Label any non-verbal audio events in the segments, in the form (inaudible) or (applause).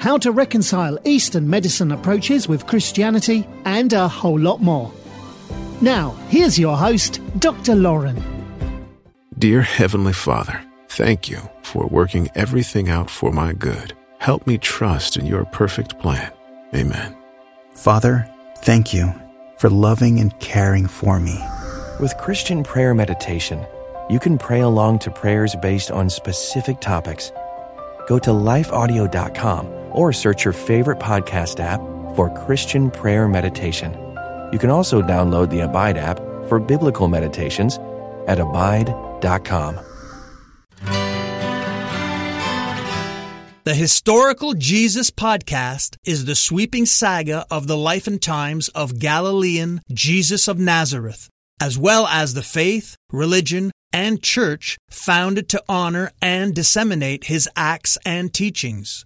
how to reconcile Eastern medicine approaches with Christianity, and a whole lot more. Now, here's your host, Dr. Lauren. Dear Heavenly Father, thank you for working everything out for my good. Help me trust in your perfect plan. Amen. Father, thank you for loving and caring for me. With Christian prayer meditation, you can pray along to prayers based on specific topics. Go to lifeaudio.com or search your favorite podcast app for Christian prayer meditation. You can also download the Abide app for biblical meditations at abide.com. The Historical Jesus Podcast is the sweeping saga of the life and times of Galilean Jesus of Nazareth, as well as the faith, religion, and church founded to honor and disseminate his acts and teachings.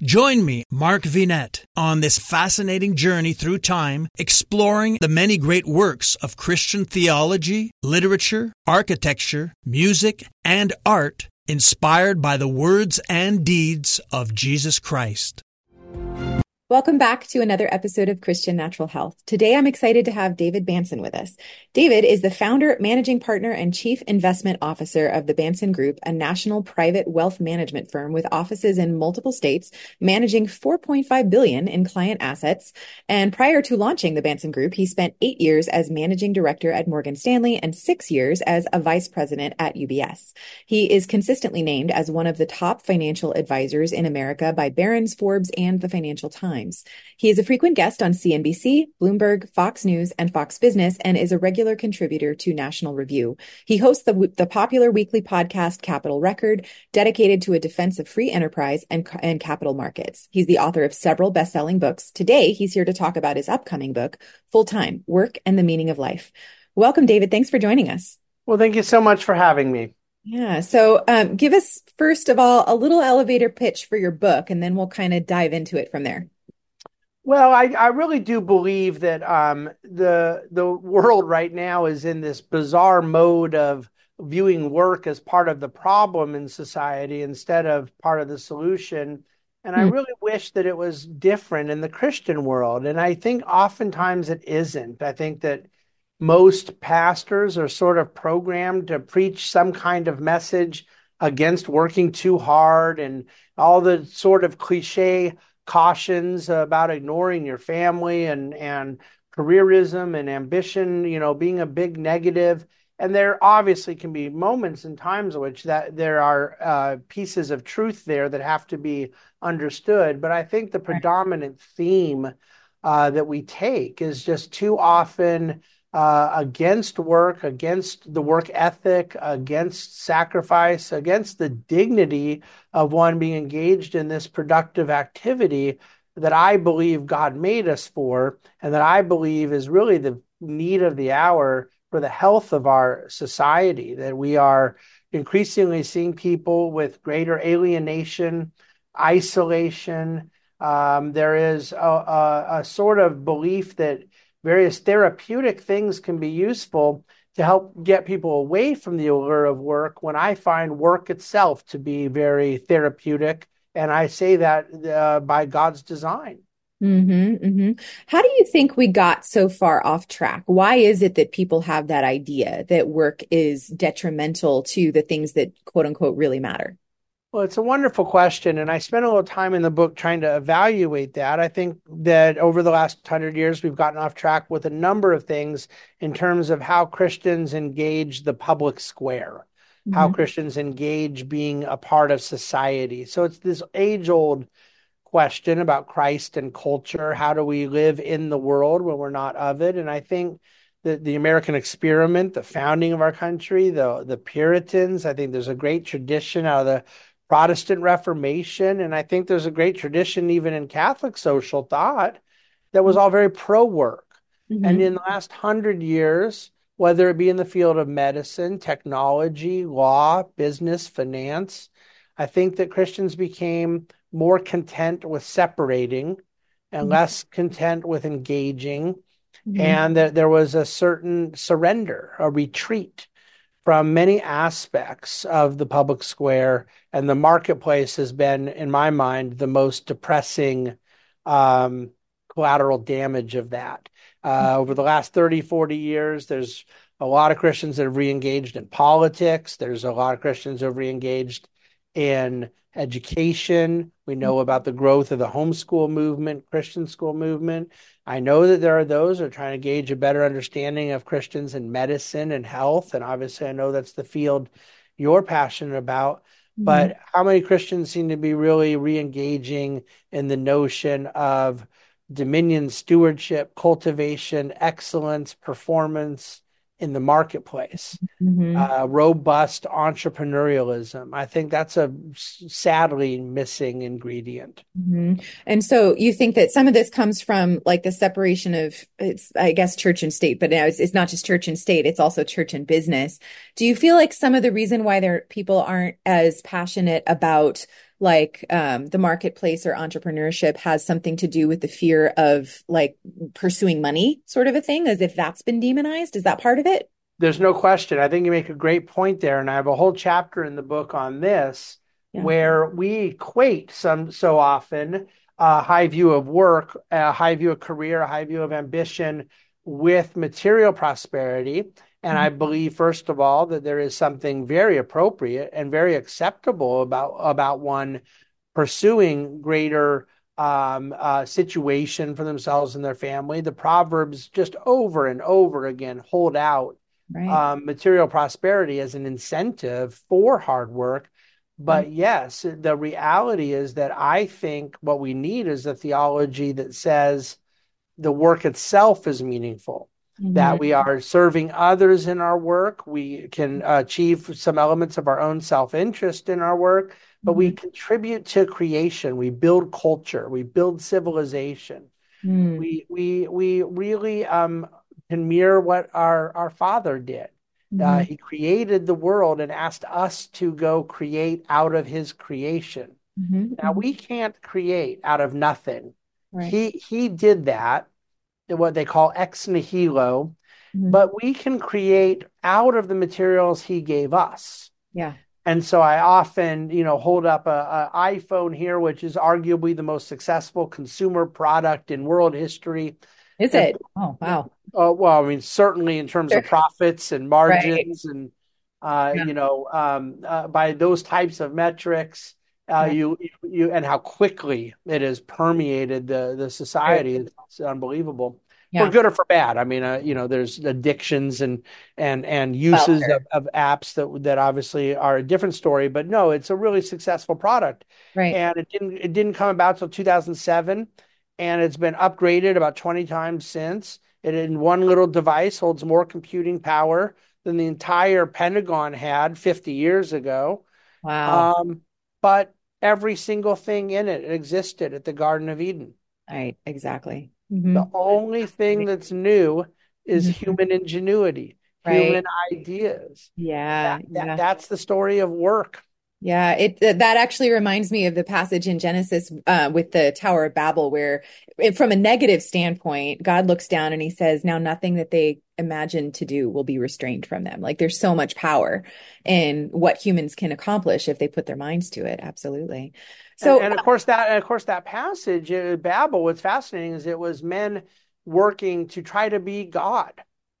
Join me, Mark Vinette, on this fascinating journey through time, exploring the many great works of Christian theology, literature, architecture, music, and art inspired by the words and deeds of Jesus Christ. Welcome back to another episode of Christian Natural Health. Today, I'm excited to have David Bahnsen with us. David is the founder, managing partner, and chief investment officer of the Bahnsen Group, a national private wealth management firm with offices in multiple states, managing 4.5 billion in client assets. And prior to launching the Bahnsen Group, he spent eight years as managing director at Morgan Stanley and six years as a vice president at UBS. He is consistently named as one of the top financial advisors in America by Barron's, Forbes, and the Financial Times. Times. He is a frequent guest on CNBC, Bloomberg, Fox News, and Fox Business, and is a regular contributor to National Review. He hosts the, the popular weekly podcast Capital Record, dedicated to a defense of free enterprise and, and capital markets. He's the author of several best-selling books. Today, he's here to talk about his upcoming book, Full Time, Work and the Meaning of Life. Welcome, David. Thanks for joining us. Well, thank you so much for having me. Yeah. So, um, give us, first of all, a little elevator pitch for your book, and then we'll kind of dive into it from there. Well, I, I really do believe that um, the the world right now is in this bizarre mode of viewing work as part of the problem in society instead of part of the solution. And. I hmm. really wish that it was different in the Christian world. And I think oftentimes it isn't. I think that most pastors are sort of programmed to preach some kind of message against working too hard and all the sort of cliche cautions about ignoring your family and and careerism and ambition you know being a big negative. And there obviously can be moments and times in which that there are uh, pieces of truth there that have to be understood. But i think the predominant theme uh, that we take is just too often uh, against work, against the work ethic, against sacrifice, against the dignity of one being engaged in this productive activity that I believe God made us for, and that I believe is really the need of the hour for the health of our society. That we are increasingly seeing people with greater alienation, isolation. Um, there is a, a, a sort of belief that various therapeutic things can be useful to help get people away from the allure of work when I find work itself to be very therapeutic. And I say that uh, by God's design. Mm-hmm, mm-hmm. How do you think we got so far off track? Why is it that people have that idea that work is detrimental to the things that quote unquote really matter? Well, it's a wonderful question. And I spent a little time in the book trying to evaluate that. I think that over the last hundred years, we've gotten off track with a number of things in terms of how Christians engage the public square, mm-hmm. how Christians engage being a part of society. So it's this age old question about Christ and culture. How do we live in the world when we're not of it? And I think that the American experiment, the founding of our country, the the Puritans. I think there's a great tradition out of the Protestant Reformation, and I think there's a great tradition even in Catholic social thought that was all very pro work. Mhm. And in the last hundred years, whether it be in the field of medicine, technology, law, business, finance, I think that Christians became more content with separating and Mhm. less content with engaging. Mhm. And that there was a certain surrender, a retreat from many aspects of the public square. And the marketplace has been, in my mind, the most depressing um, collateral damage of that. Uh, over the last 30, 40 years, there's a lot of Christians that have reengaged in politics. There's a lot of Christians that have reengaged in education. We know about the growth of the homeschool movement, Christian school movement. I know that there are those that are trying to gauge a better understanding of Christians in medicine and health. And obviously, I know that's the field you're passionate about. Mm-hmm. But how many Christians seem to be really re engaging in the notion of dominion, stewardship, cultivation, excellence, performance in the marketplace? Mhm. uh, robust entrepreneurialism. I think that's a sadly missing ingredient. Mhm. And so you think that some of this comes from like the separation of it's I guess church and state, but now it's, it's not just church and state, it's also church and business. Do you feel like some of the reason why there people aren't as passionate about like um, the marketplace or entrepreneurship has something to do with the fear of like pursuing money, sort of a thing, as if that's been demonized? Is that part of it? There's no question. I think you make a great point there, and I have a whole chapter in the book on this, Yeah. where we equate some so often a high view of work, a high view of career, a high view of ambition with material prosperity. And I believe, first of all, that there is something very appropriate and very acceptable about about one pursuing greater um, uh, situation for themselves and their family. The Proverbs just over and over again hold out Right. um, material prosperity as an incentive for hard work. But yes, the reality is that I think what we need is a theology that says the work itself is meaningful, that we are serving others in our work. We can achieve some elements of our own self interest in our work, but we contribute to creation. We build culture, we build civilization. Mm. We, we, we really um, can mirror what our, our Father did. Uh, Mhm. he created the world and asked us to go create out of his creation. Mhm. Now we can't create out of nothing. Right. He he did that, what they call ex nihilo, Mhm. but we can create out of the materials he gave us. Yeah. And so I often, you know, hold up a, a iPhone here, which is arguably the most successful consumer product in world history. Is And- it? Oh, wow. Uh, well, I mean, certainly in terms Sure. of profits and margins and, uh, Yeah. you know, um, uh, by those types of metrics, uh, you, you, and how quickly it has permeated the, the society. It's unbelievable. Yeah. For good or for bad. I mean, uh, you know, there's addictions and, and, and uses sure. of, of apps that, that obviously are a different story, but no, it's a really successful product Right. and it didn't it didn't come about till 2007 and it's been upgraded about 20 times since it in one little device holds more computing power than the entire pentagon had 50 years ago Wow. um, but every single thing in it existed at the garden of eden Right. Exactly. the Mhm. only thing that's new is Mhm. human ingenuity Right. human ideas Yeah. that, that- Yeah. that's the story of work Yeah, it that actually reminds me of the passage in Genesis uh, with the Tower of Babel, where, from a negative standpoint, God looks down and He says, "Now nothing that they imagine to do will be restrained from them." Like there's so much power in what humans can accomplish if they put their minds to it. Absolutely. So, and, and of course that and of course that passage uh, Babel what's fascinating is it was men working to try to be God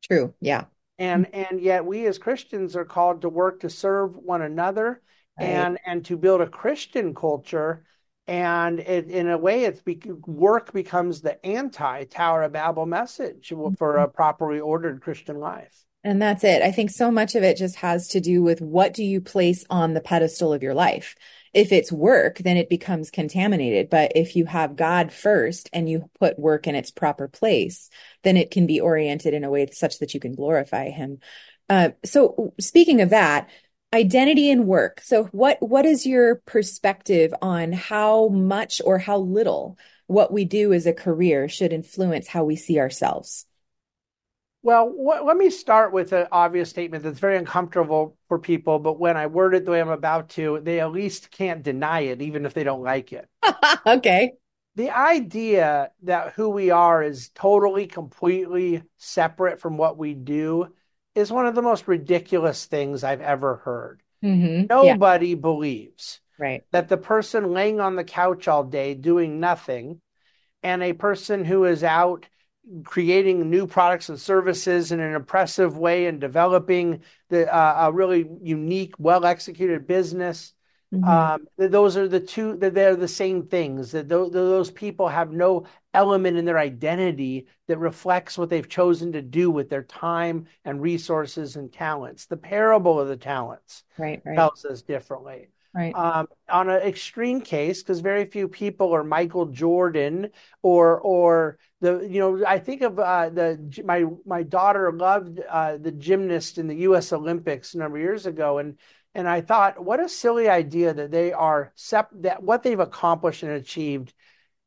true. Yeah. and and yet we as Christians are called to work to serve one another Right. and and to build a Christian culture and it, in a way it's be, work becomes the anti Tower of Babel message for a properly ordered Christian life And that's it. I think so much of it just has to do with what do you place on the pedestal of your life? If it's work, then it becomes contaminated. But if you have God first and you put work in its proper place, then it can be oriented in a way such that you can glorify Him. Uh, so, speaking of that, identity and work. So what what is your perspective on how much or how little what we do as a career should influence how we see ourselves? Well, wh- let me start with an obvious statement that's very uncomfortable for people, but when I word it the way I'm about to, they at least can't deny it, even if they don't like it. (laughs) okay. The idea that who we are is totally, completely separate from what we do is one of the most ridiculous things I've ever heard. Mm-hmm. Nobody yeah. believes right. that the person laying on the couch all day doing nothing and a person who is out creating new products and services in an impressive way and developing the, uh, a really unique, well executed business. Mm-hmm. Um, those are the two, they're the same things. That those, those people have no element in their identity that reflects what they've chosen to do with their time and resources and talents. The parable of the talents right, right. tells us differently. Right. Um, on an extreme case, because very few people are Michael Jordan or or the you know I think of uh, the my my daughter loved uh, the gymnast in the U.S. Olympics a number of years ago, and and I thought what a silly idea that they are sep- that what they've accomplished and achieved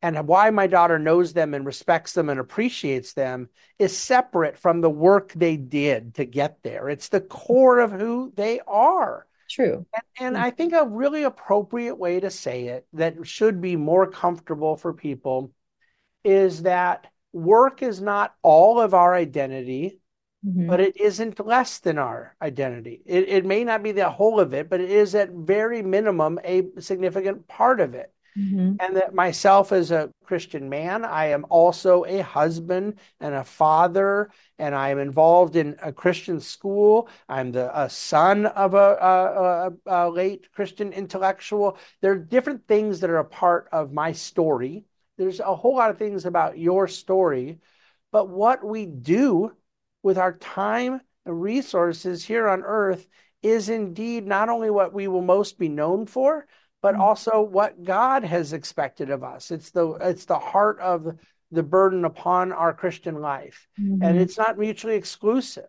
and why my daughter knows them and respects them and appreciates them is separate from the work they did to get there. It's the core of who they are. True. And, and I think a really appropriate way to say it that should be more comfortable for people is that work is not all of our identity, mm-hmm. but it isn't less than our identity. It, it may not be the whole of it, but it is at very minimum a significant part of it. Mm-hmm. And that myself as a Christian man, I am also a husband and a father, and I am involved in a Christian school. I'm the a son of a, a, a, a late Christian intellectual. There are different things that are a part of my story. There's a whole lot of things about your story, but what we do with our time and resources here on earth is indeed not only what we will most be known for, but mm-hmm. also what God has expected of us. It's the it's the heart of the burden upon our Christian life, mm-hmm. and it's not mutually exclusive.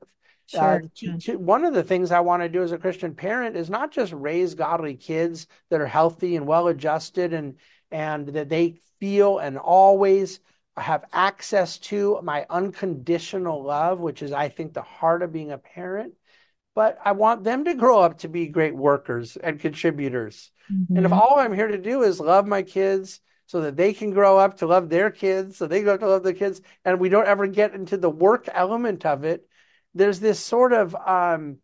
Uh, sure. Uh, to, to, one of the things I want to do as a Christian parent is not just raise godly kids that are healthy and well adjusted and and that they feel and always have access to my unconditional love, which is I think the heart of being a parent. But I want them to grow up to be great workers and contributors Mm-hmm. And if all I'm here to do is love my kids so that they can grow up to love their kids, so they grow up to love their kids, and we don't ever get into the work element of it, there's this sort of um,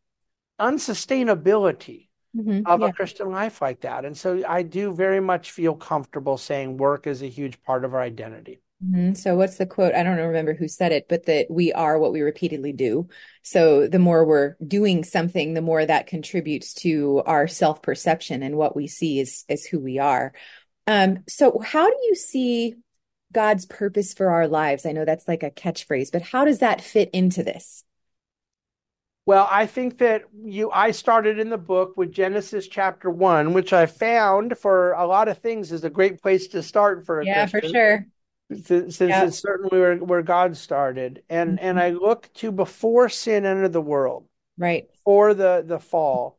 unsustainability mm-hmm. of yeah. a Christian life like that. And so I do very much feel comfortable saying work is a huge part of our identity. Mm-hmm. So what's the quote? I don't remember who said it, but that we are what we repeatedly do. So the more we're doing something, the more that contributes to our self perception and what we see is as who we are. Um, so how do you see God's purpose for our lives? I know that's like a catchphrase, but how does that fit into this? Well, I think that you I started in the book with Genesis chapter 1, which I found for a lot of things is a great place to start for a Yeah, Christian. for sure since yep. it's certainly where, where God started. And mm-hmm. and I look to before sin entered the world, right? For the the fall,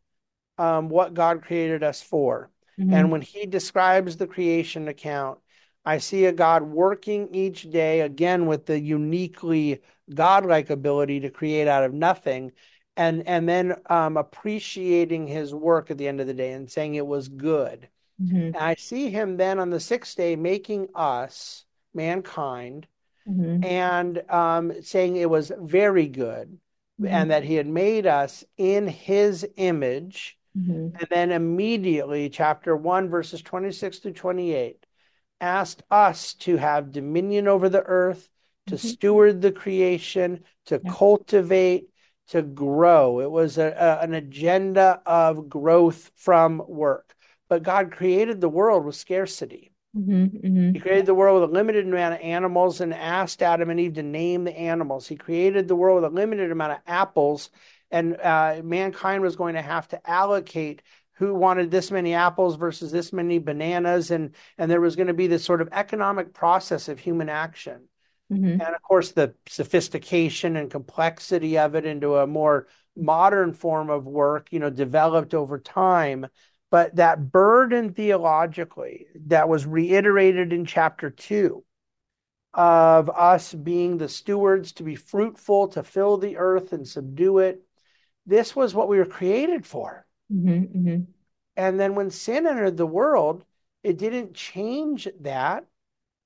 um, what God created us for. Mm-hmm. And when He describes the creation account, I see a God working each day again with the uniquely godlike ability to create out of nothing. And, and then um, appreciating his work at the end of the day and saying it was good. Mm-hmm. And I see him then on the sixth day making us mankind mm-hmm. and um, saying it was very good mm-hmm. and that he had made us in his image. Mm-hmm. And then immediately, chapter 1, verses 26 to 28, asked us to have dominion over the earth, to mm-hmm. steward the creation, to yeah. cultivate, to grow. It was a, a, an agenda of growth from work. But God created the world with scarcity. Mm-hmm, mm-hmm. He created the world with a limited amount of animals and asked Adam and Eve to name the animals. He created the world with a limited amount of apples, and uh, mankind was going to have to allocate who wanted this many apples versus this many bananas, and and there was going to be this sort of economic process of human action. Mm-hmm. And of course, the sophistication and complexity of it into a more modern form of work, you know, developed over time. But that burden theologically that was reiterated in chapter two of us being the stewards to be fruitful, to fill the earth and subdue it, this was what we were created for. Mm-hmm, mm-hmm. And then when sin entered the world, it didn't change that.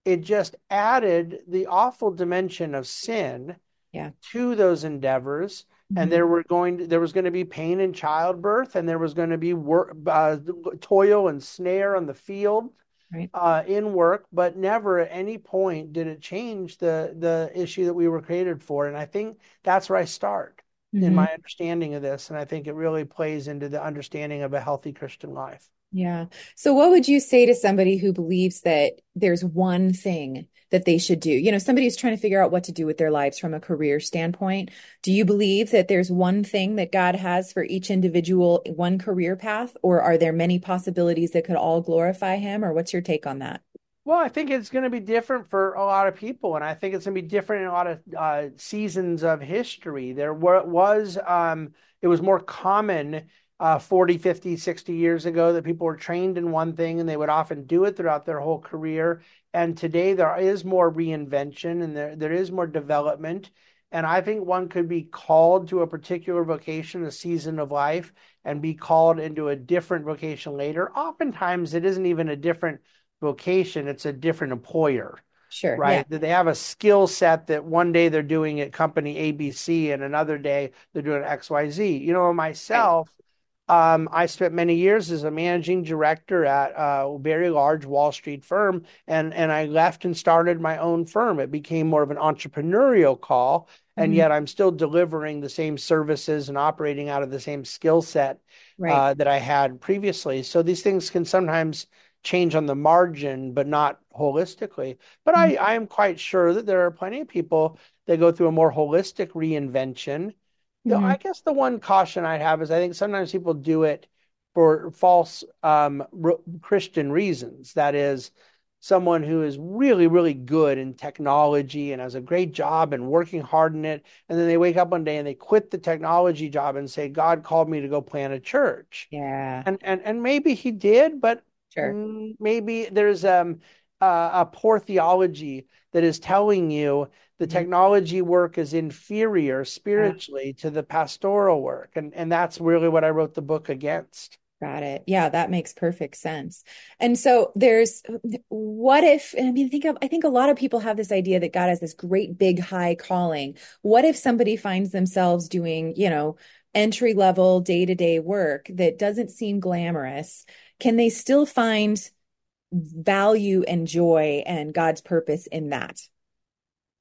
It just added the awful dimension of sin yeah. to those endeavors. Mm-hmm. And there were going to, there was going to be pain in childbirth, and there was going to be work, uh, toil and snare on the field, right. uh, in work. But never at any point did it change the the issue that we were created for. And I think that's where I start mm-hmm. in my understanding of this. And I think it really plays into the understanding of a healthy Christian life. Yeah. So, what would you say to somebody who believes that there's one thing that they should do? You know, somebody who's trying to figure out what to do with their lives from a career standpoint. Do you believe that there's one thing that God has for each individual, one career path, or are there many possibilities that could all glorify Him? Or what's your take on that? Well, I think it's going to be different for a lot of people, and I think it's going to be different in a lot of uh, seasons of history. There were, was, um, it was more common uh, 40, 50, 60 years ago that people were trained in one thing and they would often do it throughout their whole career. And today there is more reinvention and there, there is more development. And I think one could be called to a particular vocation, a season of life, and be called into a different vocation later. Oftentimes, it isn't even a different vocation, it's a different employer. Sure. Right. Yeah. That they have a skill set that one day they're doing at company ABC and another day they're doing XYZ. You know, myself, right. Um, I spent many years as a managing director at a very large Wall Street firm and, and I left and started my own firm. It became more of an entrepreneurial call. And mm-hmm. yet I'm still delivering the same services and operating out of the same skill set right. uh, that I had previously. So these things can sometimes change on the margin, but not holistically. But mm-hmm. I, I am quite sure that there are plenty of people that go through a more holistic reinvention. Mm-hmm. I guess the one caution I have is I think sometimes people do it for false um, Christian reasons. That is, someone who is really, really good in technology and has a great job and working hard in it. And then they wake up one day and they quit the technology job and say, God called me to go plant a church. Yeah. And and and maybe he did, but Sure. Mm, maybe there's um, uh, a poor theology that is telling you the mm-hmm. technology work is inferior spiritually yeah. to the pastoral work. And, and that's really what I wrote the book against. Got it. Yeah, that makes perfect sense. And so there's what if I mean think of I think a lot of people have this idea that God has this great big high calling. What if somebody finds themselves doing, you know, entry level day-to-day work that doesn't seem glamorous can they still find value and joy and God's purpose in that?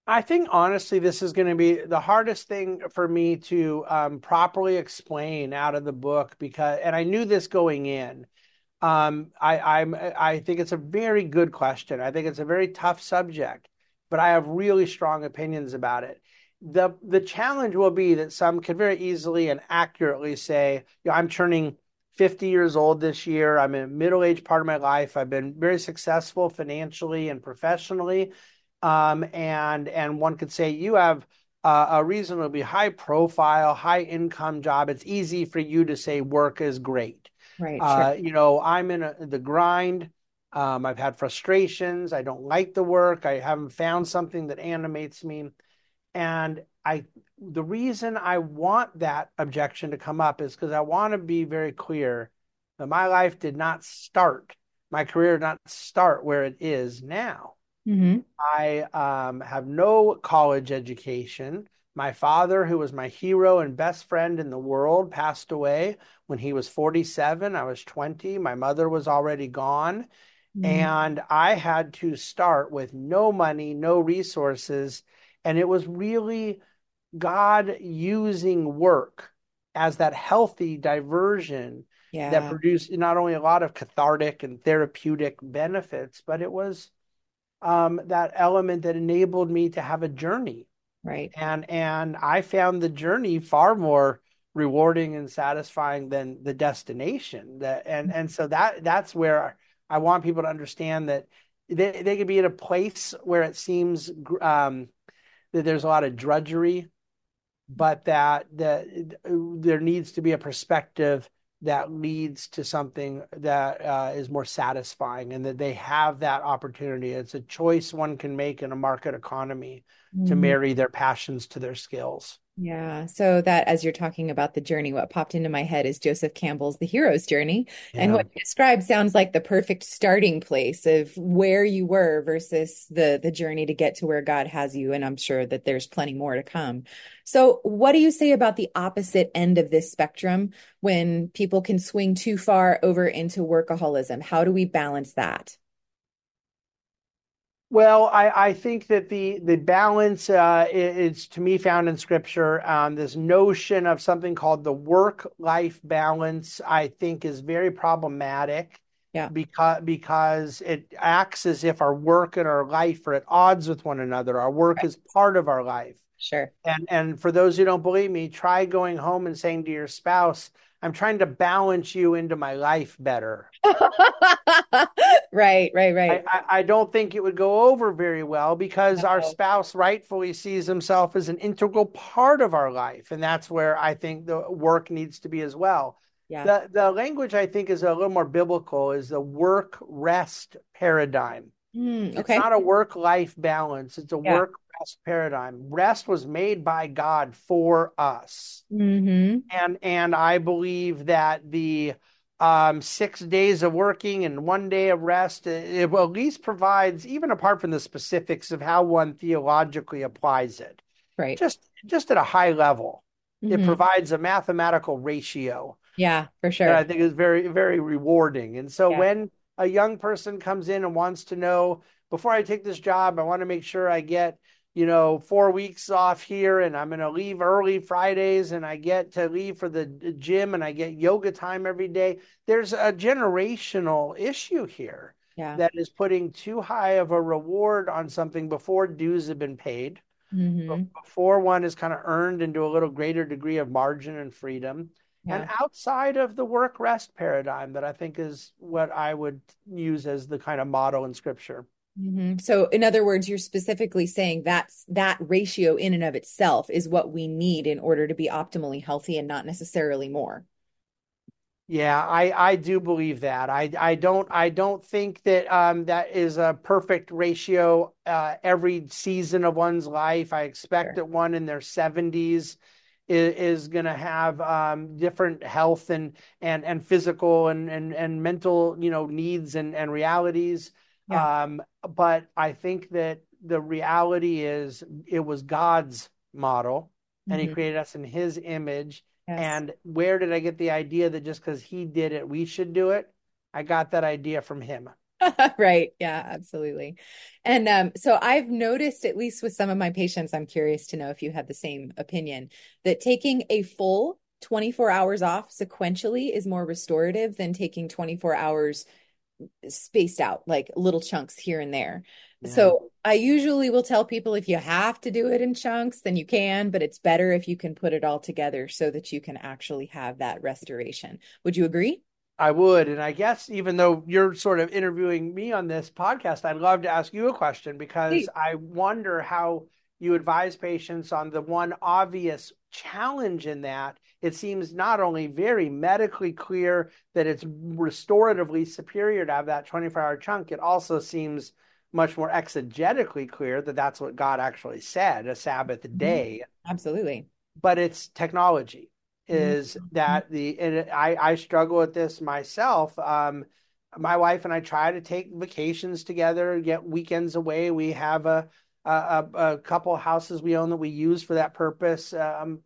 I think honestly, this is going to be the hardest thing for me to um, properly explain out of the book because, and I knew this going in. Um, I, I'm, I think it's a very good question. I think it's a very tough subject, but I have really strong opinions about it. the The challenge will be that some can very easily and accurately say, you know, "I'm turning 50 years old this year. I'm in a middle age part of my life. I've been very successful financially and professionally. Um, and and one could say you have uh, a reasonably high profile, high income job. It's easy for you to say work is great. Right. Uh, You know, I'm in a, the grind. Um, I've had frustrations. I don't like the work. I haven't found something that animates me. And I the reason I want that objection to come up is because I want to be very clear that my life did not start, my career did not start where it is now. Mm-hmm. I um, have no college education. My father, who was my hero and best friend in the world, passed away when he was 47. I was 20. My mother was already gone. Mm-hmm. And I had to start with no money, no resources. And it was really God using work as that healthy diversion yeah. that produced not only a lot of cathartic and therapeutic benefits, but it was um, that element that enabled me to have a journey. Right. And and I found the journey far more rewarding and satisfying than the destination. That and and so that that's where I want people to understand that they they could be in a place where it seems um, that there's a lot of drudgery but that that there needs to be a perspective that leads to something that uh, is more satisfying and that they have that opportunity. It's a choice one can make in a market economy mm-hmm. to marry their passions to their skills. Yeah. So that as you're talking about the journey, what popped into my head is Joseph Campbell's The Hero's Journey. Yeah. And what you described sounds like the perfect starting place of where you were versus the the journey to get to where God has you. And I'm sure that there's plenty more to come. So what do you say about the opposite end of this spectrum when people can swing too far over into workaholism? How do we balance that? Well, I, I think that the the balance uh, is to me found in Scripture. Um, this notion of something called the work life balance, I think, is very problematic. Yeah. Because because it acts as if our work and our life are at odds with one another. Our work right. is part of our life. Sure. And and for those who don't believe me, try going home and saying to your spouse, I'm trying to balance you into my life better. (laughs) right, right, right. I, I, don't think it would go over very well because no. our spouse rightfully sees himself as an integral part of our life. And that's where I think the work needs to be as well. Yeah. The, the language I think is a little more biblical is the work rest paradigm. Mm, okay. It's not a work life balance, it's a yeah. work rest paradigm. Rest was made by God for us. Mm-hmm. And and I believe that the um, six days of working and one day of rest, it, at least provides, even apart from the specifics of how one theologically applies it, right? Just just at a high level, mm-hmm. it provides a mathematical ratio. Yeah, for sure. I think is very very rewarding. And so yeah. when a young person comes in and wants to know before I take this job, I want to make sure I get you know, four weeks off here and I'm going to leave early Fridays and I get to leave for the gym and I get yoga time every day. There's a generational issue here yeah. that is putting too high of a reward on something before dues have been paid, mm-hmm. before one is kind of earned into a little greater degree of margin and freedom. Yeah. And outside of the work rest paradigm, that I think is what I would use as the kind of model in scripture. Mm-hmm. So, in other words, you're specifically saying that's that ratio in and of itself is what we need in order to be optimally healthy and not necessarily more. Yeah, I, I do believe that. I, I don't I don't think that um, that is a perfect ratio uh, every season of one's life. I expect sure. that one in their 70s is, is going to have um, different health and and and physical and and and mental you know needs and and realities. Yeah. Um, but I think that the reality is it was God's model and mm-hmm. he created us in his image. Yes. And where did I get the idea that just because he did it, we should do it? I got that idea from him. (laughs) right. Yeah, absolutely. And um, so I've noticed, at least with some of my patients, I'm curious to know if you have the same opinion, that taking a full 24 hours off sequentially is more restorative than taking 24 hours spaced out, like little chunks here and there. Yeah. So I usually will tell people if you have to do it in chunks, then you can, but it's better if you can put it all together so that you can actually have that restoration. Would you agree? I would. And I guess even though you're sort of interviewing me on this podcast, I'd love to ask you a question because hey. I wonder how you advise patients on the one obvious challenge in that it seems not only very medically clear that it's restoratively superior to have that 24 hour chunk, it also seems much more exegetically clear that that's what God actually said a Sabbath mm-hmm. day. Absolutely. But it's technology is mm-hmm. that the and I, I struggle with this myself. Um, my wife and I try to take vacations together, get weekends away. We have a a, a couple houses we own that we use for that purpose. Um,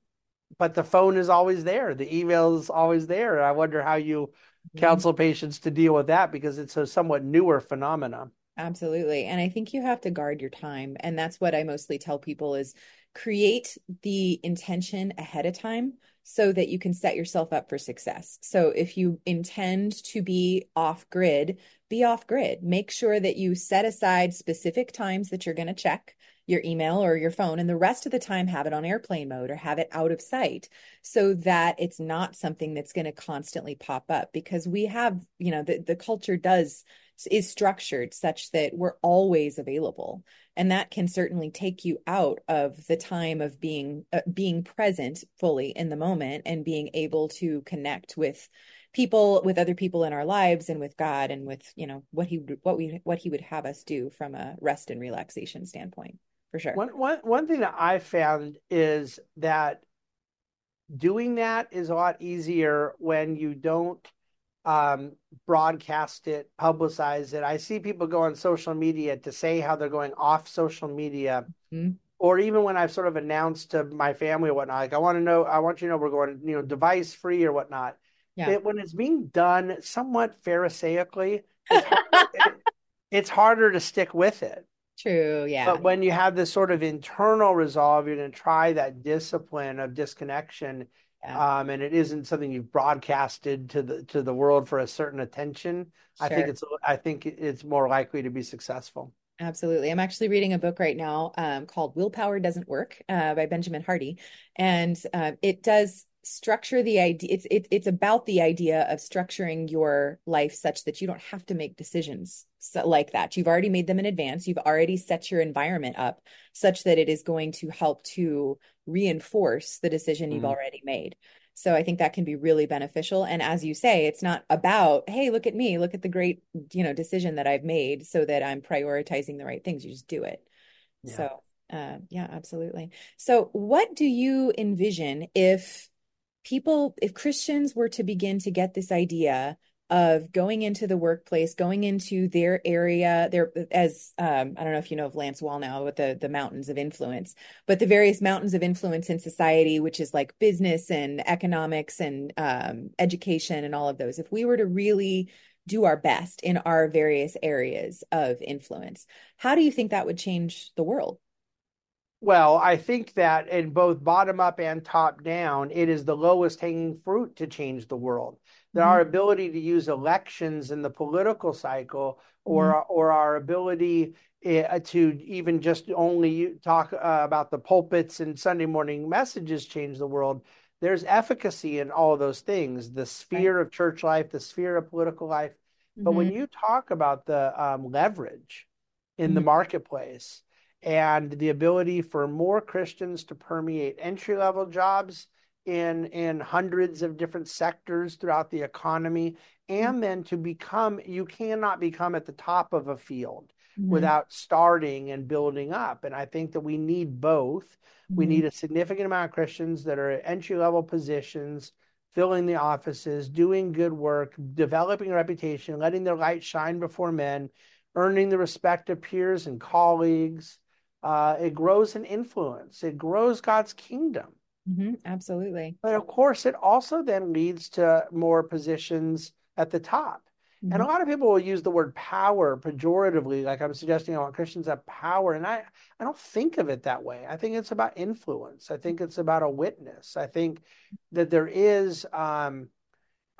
but the phone is always there. The email is always there. I wonder how you mm-hmm. counsel patients to deal with that because it's a somewhat newer phenomenon. Absolutely. And I think you have to guard your time. And that's what I mostly tell people is create the intention ahead of time so that you can set yourself up for success. So if you intend to be off grid, be off grid. Make sure that you set aside specific times that you're going to check your email or your phone and the rest of the time have it on airplane mode or have it out of sight so that it's not something that's going to constantly pop up because we have you know the, the culture does is structured such that we're always available and that can certainly take you out of the time of being uh, being present fully in the moment and being able to connect with people with other people in our lives and with God and with you know what he what we what he would have us do from a rest and relaxation standpoint for sure. One one one thing that I found is that doing that is a lot easier when you don't um, broadcast it, publicize it. I see people go on social media to say how they're going off social media. Mm-hmm. Or even when I've sort of announced to my family or whatnot, like I want to know, I want you to know we're going, you know, device free or whatnot yeah. It, when it's being done somewhat pharisaically, it's, harder, (laughs) it, it's harder to stick with it. True, yeah. But when you have this sort of internal resolve, you're going to try that discipline of disconnection, yeah. um, and it isn't something you've broadcasted to the to the world for a certain attention. Sure. I think it's I think it's more likely to be successful. Absolutely. I'm actually reading a book right now um, called Willpower Doesn't Work uh, by Benjamin Hardy. And uh, it does structure the idea it's it, it's about the idea of structuring your life such that you don't have to make decisions so, like that you've already made them in advance you've already set your environment up such that it is going to help to reinforce the decision you've mm. already made. So i think that can be really beneficial. And as you say it's not about hey look at me look at the great you know decision that i've made so that i'm prioritizing the right things. You just do it. Yeah. so uh, yeah absolutely. So what do you envision if people, if Christians were to begin to get this idea of going into the workplace, going into their area, their as um, I don't know if you know of Lance Wallnau with the the mountains of influence, but the various mountains of influence in society, which is like business and economics and um, education and all of those. If we were to really do our best in our various areas of influence, how do you think that would change the world? Well, I think that in both bottom up and top down, it is the lowest hanging fruit to change the world. That mm-hmm. our ability to use elections in the political cycle, or mm-hmm. or our ability uh, to even just only talk uh, about the pulpits and Sunday morning messages change the world. There's efficacy in all of those things: the sphere right. of church life, the sphere of political life. Mm-hmm. But when mm-hmm. you talk about the um, leverage in the mm-hmm. marketplace and the ability for more Christians to permeate entry level jobs in in hundreds of different sectors throughout the economy and then to become you cannot become at the top of a field mm-hmm. without starting and building up and i think that we need both mm-hmm. we need a significant amount of christians that are at entry level positions filling the offices doing good work developing a reputation letting their light shine before men earning the respect of peers and colleagues uh, it grows in influence, it grows God's kingdom. Mm-hmm, absolutely. But of course, it also then leads to more positions at the top. Mm-hmm. And a lot of people will use the word power pejoratively, like I'm suggesting I want Christians have power. And I, I don't think of it that way. I think it's about influence. I think it's about a witness. I think that there is, um,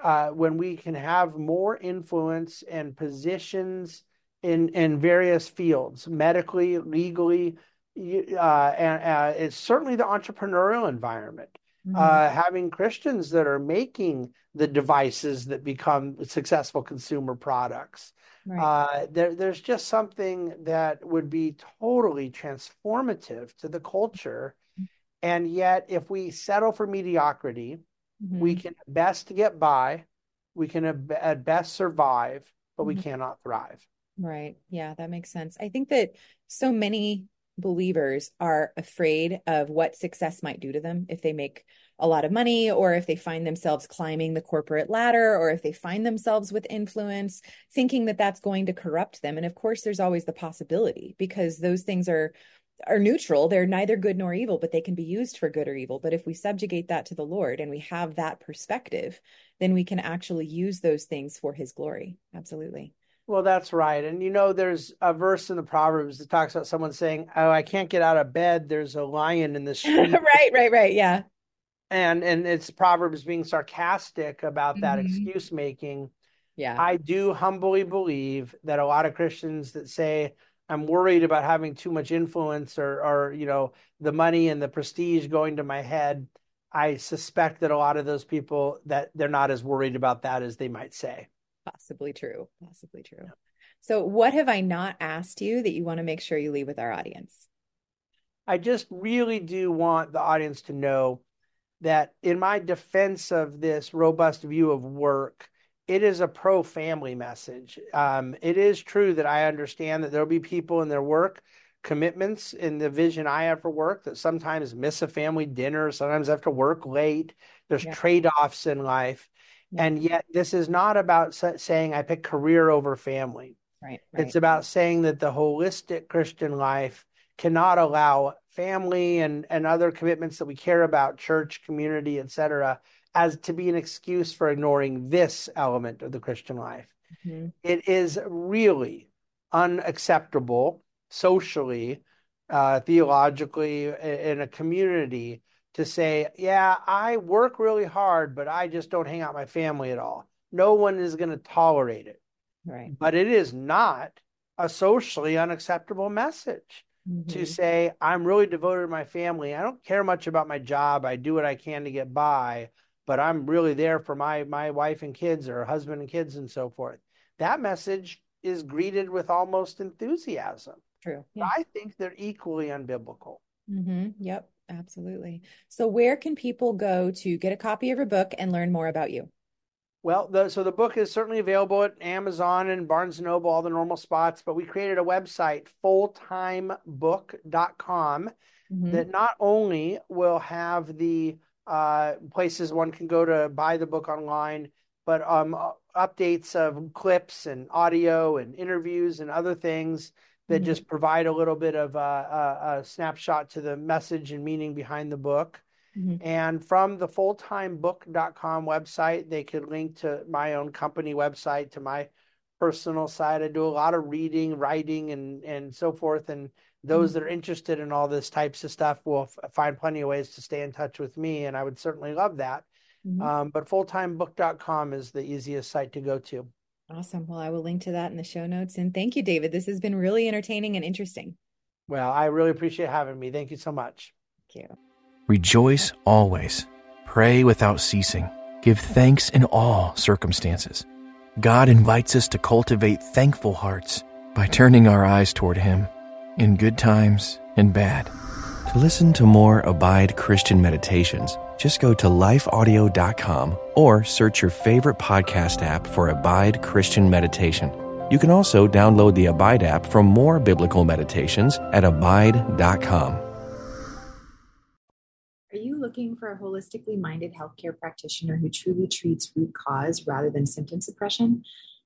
uh, when we can have more influence and positions in in various fields, medically, legally, uh, and uh, it's certainly the entrepreneurial environment. Mm-hmm. Uh, having Christians that are making the devices that become successful consumer products. Right. Uh, there, there's just something that would be totally transformative to the culture. Mm-hmm. And yet, if we settle for mediocrity, mm-hmm. we can best get by, we can at best survive, but we mm-hmm. cannot thrive. Right. Yeah, that makes sense. I think that so many believers are afraid of what success might do to them if they make a lot of money or if they find themselves climbing the corporate ladder or if they find themselves with influence thinking that that's going to corrupt them. And of course there's always the possibility because those things are are neutral. They're neither good nor evil but they can be used for good or evil. But if we subjugate that to the lord and we have that perspective then we can actually use those things for his glory. Absolutely well, that's right. And you know, there's a verse in the Proverbs that talks about someone saying, Oh, I can't get out of bed. There's a lion in the (laughs) street. right, right, right. Yeah. And and it's Proverbs being sarcastic about that mm-hmm. excuse making. Yeah. I do humbly believe that a lot of Christians that say, I'm worried about having too much influence or or, you know, the money and the prestige going to my head. I suspect that a lot of those people that they're not as worried about that as they might say possibly true possibly true So, what have I not asked you that you want to make sure you leave with our audience? I just really do want the audience to know that in my defense of this robust view of work, it is a pro family message. Um, it is true that I understand that there'll be people in their work commitments in the vision I have for work that sometimes miss a family dinner, sometimes have to work late. There's yeah. trade offs in life. Yeah. And yet, this is not about saying I pick career over family. Right, right. It's about saying that the holistic Christian life cannot allow family and, and other commitments that we care about, church, community, etc., as to be an excuse for ignoring this element of the Christian life. Mm-hmm. It is really unacceptable socially, uh, theologically, in a community to say, yeah, I work really hard, but I just don't hang out my family at all. No one is going to tolerate it. Right. But it is not a socially unacceptable message mm-hmm. to say, I'm really devoted to my family. I don't care much about my job. I do what I can to get by, but I'm really there for my my wife and kids or husband and kids and so forth. That message is greeted with almost enthusiasm. True. Yeah. I think they're equally unbiblical. Mm-hmm. Yep, absolutely. So, where can people go to get a copy of your book and learn more about you? Well, the, so the book is certainly available at Amazon and Barnes and Noble, all the normal spots. But we created a website, fulltimebook.com, mm-hmm. that not only will have the uh, places one can go to buy the book online, but um, updates of clips and audio and interviews and other things that mm-hmm. just provide a little bit of a, a, a, snapshot to the message and meaning behind the book. Mm-hmm. And from the fulltimebook.com website, they could link to my own company website, to my personal side. I do a lot of reading, writing, and, and so forth. And those mm-hmm. that are interested in all this types of stuff will f- find plenty of ways to stay in touch with me. And I would certainly love that. Mm-hmm. Um, but fulltimebook.com is the easiest site to go to. Awesome. Well, I will link to that in the show notes. And thank you, David. This has been really entertaining and interesting. Well, I really appreciate having me. Thank you so much. Thank you. Rejoice always. Pray without ceasing. Give thanks in all circumstances. God invites us to cultivate thankful hearts by turning our eyes toward Him in good times and bad. To listen to more Abide Christian meditations, just go to lifeaudio.com or search your favorite podcast app for Abide Christian Meditation. You can also download the Abide app for more biblical meditations at abide.com. Are you looking for a holistically minded healthcare practitioner who truly treats root cause rather than symptom suppression?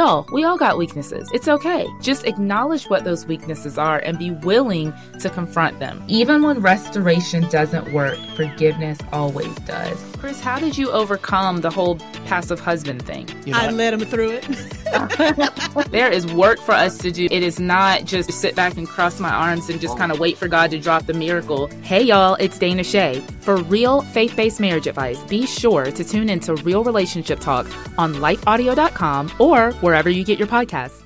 Y'all, we all got weaknesses. It's okay. Just acknowledge what those weaknesses are and be willing to confront them. Even when restoration doesn't work, forgiveness always does. Chris, how did you overcome the whole passive husband thing? You know I led him through it. (laughs) (laughs) there is work for us to do. It is not just sit back and cross my arms and just kind of wait for God to drop the miracle. Hey, y'all, it's Dana Shay. For real faith based marriage advice, be sure to tune into Real Relationship Talk on lifeaudio.com or wherever you get your podcasts.